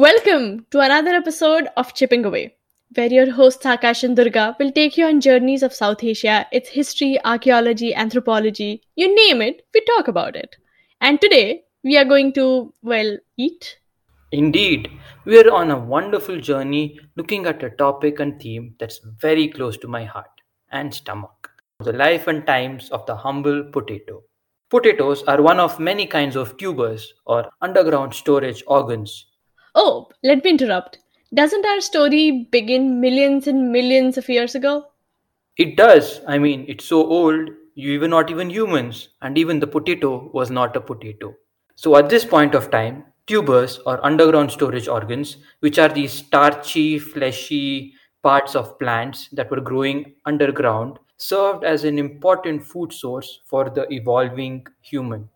Welcome to another episode of Chipping Away, where your hosts Akash and Durga will take you on journeys of South Asia, its history, archaeology, anthropology, you name it, we talk about it. And today we are going to, well, eat. Indeed, we are on a wonderful journey looking at a topic and theme that's very close to my heart and stomach the life and times of the humble potato. Potatoes are one of many kinds of tubers or underground storage organs Oh, let me interrupt. Doesn't our story begin millions and millions of years ago? It does. I mean, it's so old, you were not even humans, and even the potato was not a potato. So, at this point of time, tubers or underground storage organs, which are these starchy, fleshy parts of plants that were growing underground, served as an important food source for the evolving human.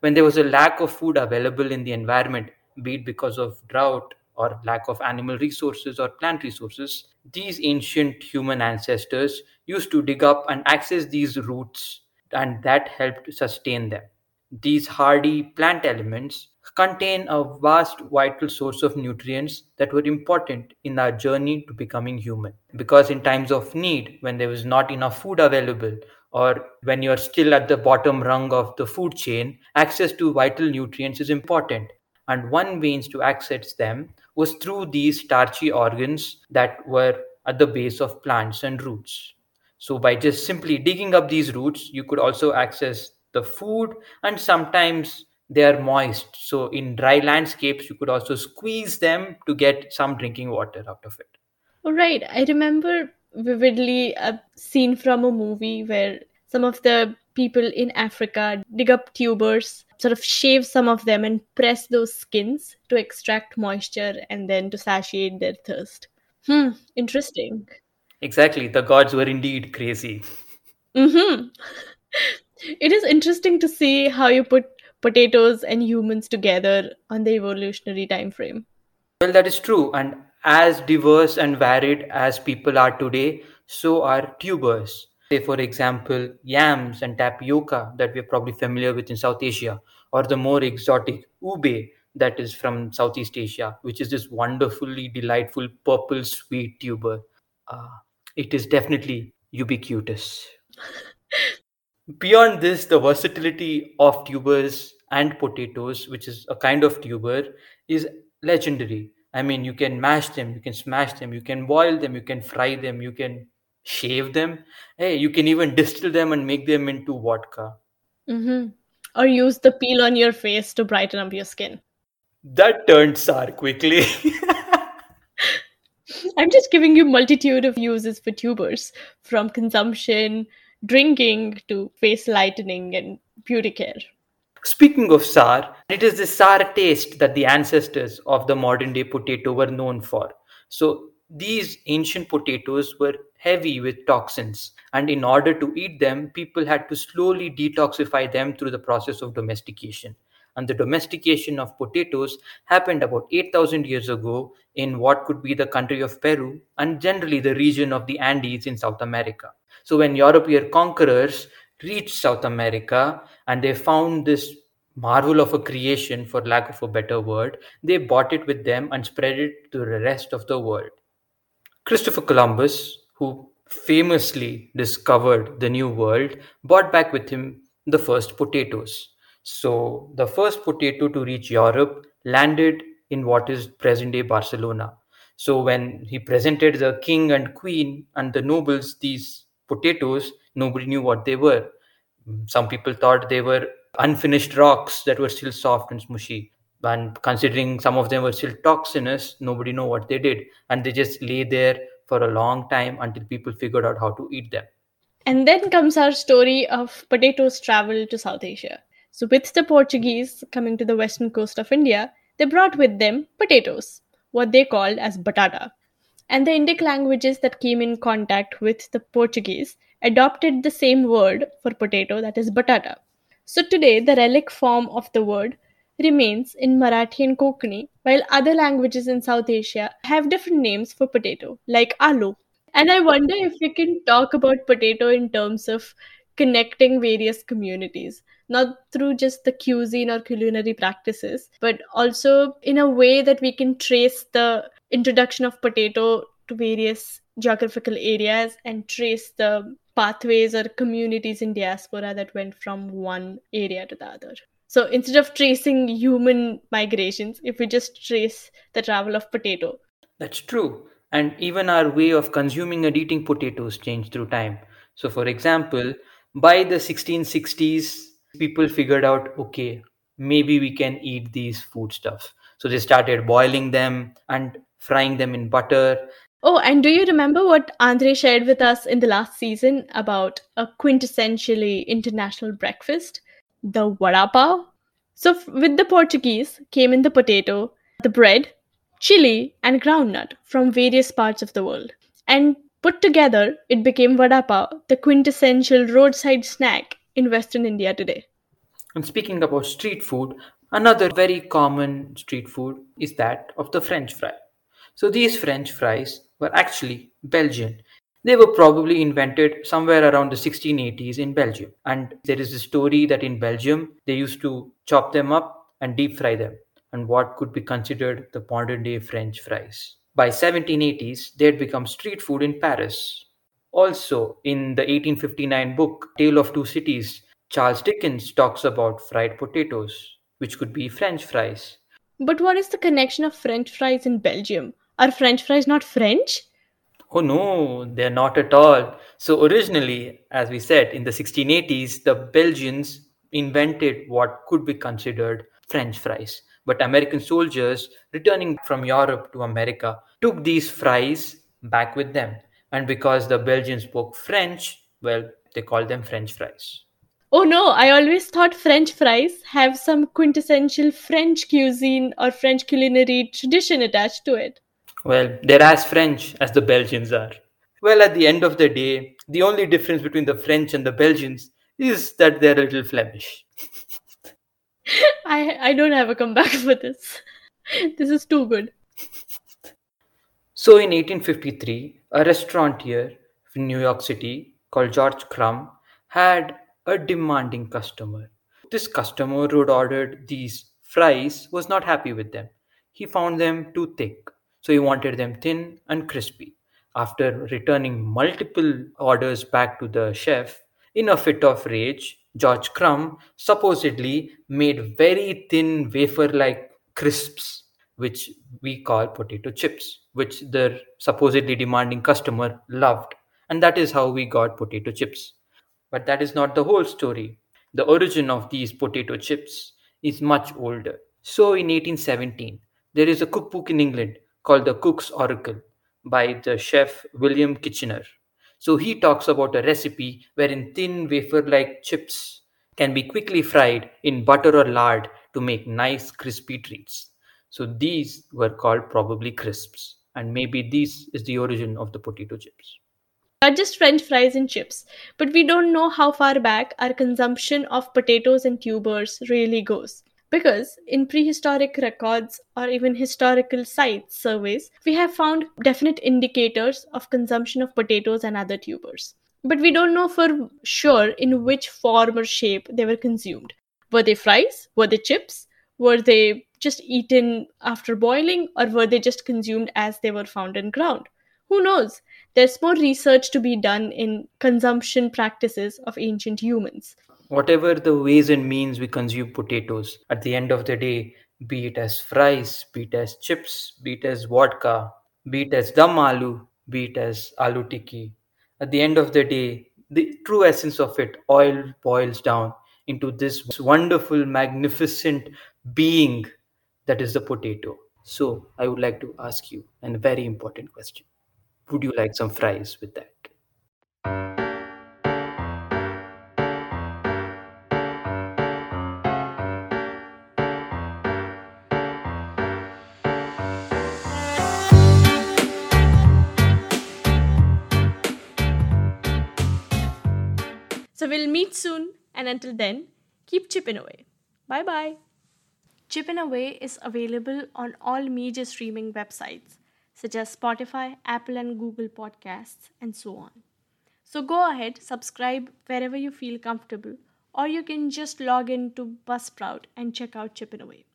When there was a lack of food available in the environment, be it because of drought or lack of animal resources or plant resources, these ancient human ancestors used to dig up and access these roots, and that helped sustain them. These hardy plant elements contain a vast vital source of nutrients that were important in our journey to becoming human. Because in times of need, when there was not enough food available, or when you're still at the bottom rung of the food chain, access to vital nutrients is important and one means to access them was through these starchy organs that were at the base of plants and roots. So, by just simply digging up these roots, you could also access the food, and sometimes they are moist. So, in dry landscapes, you could also squeeze them to get some drinking water out of it. All right. I remember vividly a scene from a movie where some of the people in Africa dig up tubers, sort of shave some of them and press those skins to extract moisture and then to satiate their thirst. Hmm, interesting. Exactly. The gods were indeed crazy. Mm-hmm. it is interesting to see how you put potatoes and humans together on the evolutionary time frame. Well, that is true. And as diverse and varied as people are today, so are tubers say for example yams and tapioca that we're probably familiar with in South Asia, or the more exotic ube that is from Southeast Asia, which is this wonderfully delightful purple sweet tuber. Uh, it is definitely ubiquitous. Beyond this, the versatility of tubers and potatoes, which is a kind of tuber, is legendary. I mean, you can mash them, you can smash them, you can boil them, you can fry them, you can shave them. Hey, you can even distill them and make them into vodka. Mm-hmm. Or use the peel on your face to brighten up your skin. That turned sour quickly. I'm just giving you multitude of uses for tubers, from consumption, drinking to face lightening and beauty care. Speaking of sour, it is the sour taste that the ancestors of the modern day potato were known for. So these ancient potatoes were heavy with toxins, and in order to eat them, people had to slowly detoxify them through the process of domestication. And the domestication of potatoes happened about 8,000 years ago in what could be the country of Peru and generally the region of the Andes in South America. So, when European conquerors reached South America and they found this marvel of a creation, for lack of a better word, they bought it with them and spread it to the rest of the world. Christopher Columbus, who famously discovered the New World, brought back with him the first potatoes. So, the first potato to reach Europe landed in what is present day Barcelona. So, when he presented the king and queen and the nobles these potatoes, nobody knew what they were. Some people thought they were unfinished rocks that were still soft and smushy and considering some of them were still toxinous nobody know what they did. And they just lay there for a long time until people figured out how to eat them. And then comes our story of potatoes travel to south asia. So with the portuguese coming to the western coast of india they brought with them potatoes what they called as batata. And the indic languages that came in contact with the portuguese adopted the same word for potato that is batata. So today the relic form of the word remains in Marathi and Konkani, while other languages in South Asia have different names for potato, like aloo. And I wonder if we can talk about potato in terms of connecting various communities. not through just the cuisine or culinary practices, but also in a way that we can trace the introduction of potato to various geographical areas and trace the pathways or communities in diaspora that went from one area to the other. So instead of tracing human migrations, if we just trace the travel of potato. That's true. And even our way of consuming and eating potatoes changed through time. So, for example, by the 1660s, people figured out okay, maybe we can eat these foodstuffs. So, they started boiling them and frying them in butter. Oh, and do you remember what Andre shared with us in the last season about a quintessentially international breakfast? The vada pav? So, with the Portuguese came in the potato, the bread, chili, and groundnut from various parts of the world. And Put together, it became vada pav, the quintessential roadside snack in Western India today. And speaking about street food, another very common street food is that of the French fry. So these French fries were actually Belgian. They were probably invented somewhere around the 1680s in Belgium. And there is a story that in Belgium, they used to chop them up and deep fry them, and what could be considered the modern day French fries. By 1780s, they had become street food in Paris. Also, in the 1859 book Tale of Two Cities, Charles Dickens talks about fried potatoes, which could be French fries. But what is the connection of French fries in Belgium? Are French fries not French? Oh no, they're not at all. So, originally, as we said, in the 1680s, the Belgians invented what could be considered French fries. But American soldiers returning from Europe to America took these fries back with them. And because the Belgians spoke French, well, they called them French fries. Oh no, I always thought French fries have some quintessential French cuisine or French culinary tradition attached to it. Well, they're as French as the Belgians are. Well, at the end of the day, the only difference between the French and the Belgians is that they're a little Flemish. I I don't have a comeback for this. This is too good. So in 1853, a restaurateur in New York City called George Crumb had a demanding customer. This customer who had ordered these fries was not happy with them. He found them too thick, so he wanted them thin and crispy. After returning multiple orders back to the chef, in a fit of rage, George Crumb supposedly made very thin wafer like crisps, which we call potato chips, which the supposedly demanding customer loved. And that is how we got potato chips. But that is not the whole story. The origin of these potato chips is much older. So in 1817, there is a cookbook in England called the Cook's Oracle by the chef William Kitchiner. So he talks about a recipe wherein thin wafer like chips can be quickly fried in butter or lard to make nice crispy treats. So these were called probably crisps, and maybe this is the origin of the potato chips. Not just French fries and chips, but we don't know how far back our consumption of potatoes and tubers really goes. Because in prehistoric records or even historical sites surveys, we have found definite indicators of consumption of potatoes and other tubers. But we don't know for sure in which form or shape they were consumed. Were they fries? Were they chips? Were they just eaten after boiling? Or were they just consumed as they were found in ground? Who knows? There's more research to be done in consumption practices of ancient humans whatever the ways and means we consume potatoes, at the end of the day, be it as fries, be it as chips, be it as vodka, be it as dum aloo, be it as aloo at the end of the day, the true essence of it oil boils down into this wonderful, magnificent being that is the potato. So, I would like to ask you a very important question. Would you like some fries with that? We'll meet soon, and until then, keep chipping away. Bye bye. Chipping Away is available on all major streaming websites such as Spotify, Apple and Google Podcasts, and so on. So go ahead, subscribe wherever you feel comfortable, or you can just log in to Buzzsprout and check out Chipping Away.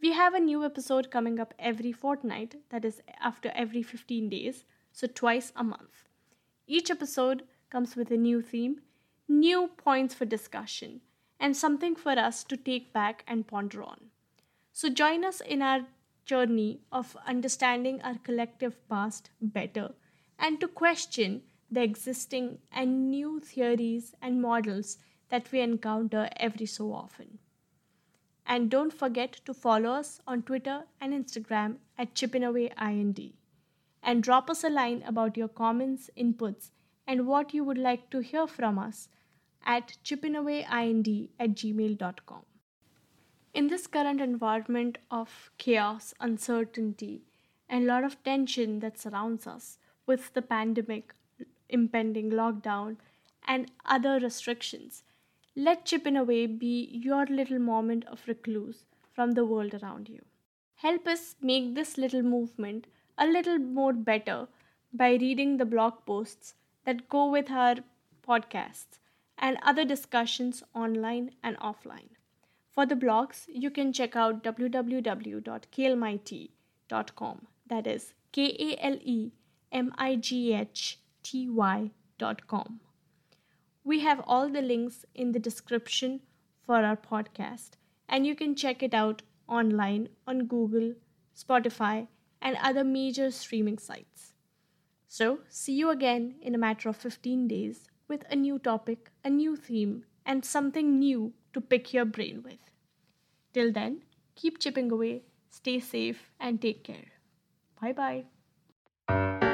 We have a new episode coming up every fortnight, that is, after every 15 days, so twice a month. Each episode comes with a new theme, new points for discussion, and something for us to take back and ponder on. So join us in our journey of understanding our collective past better and to question the existing and new theories and models that we encounter every so often. And don't forget to follow us on Twitter and Instagram at chippingawayInd and drop us a line about your comments, inputs, and what you would like to hear from us at chippingawayInd at gmail.com. In this current environment of chaos, uncertainty, and a lot of tension that surrounds us with the pandemic, impending lockdown, and other restrictions, let chipping away be your little moment of recluse from the world around you. Help us make this little movement a little more better by reading the blog posts that go with our podcasts and other discussions online and offline. For the blogs, you can check out www.kalemighty.com. That is K A L E M I G H T Y.com. We have all the links in the description for our podcast, and you can check it out online on Google, Spotify, and other major streaming sites. So, see you again in a matter of 15 days with a new topic, a new theme, and something new to pick your brain with. Till then, keep chipping away, stay safe, and take care. Bye bye.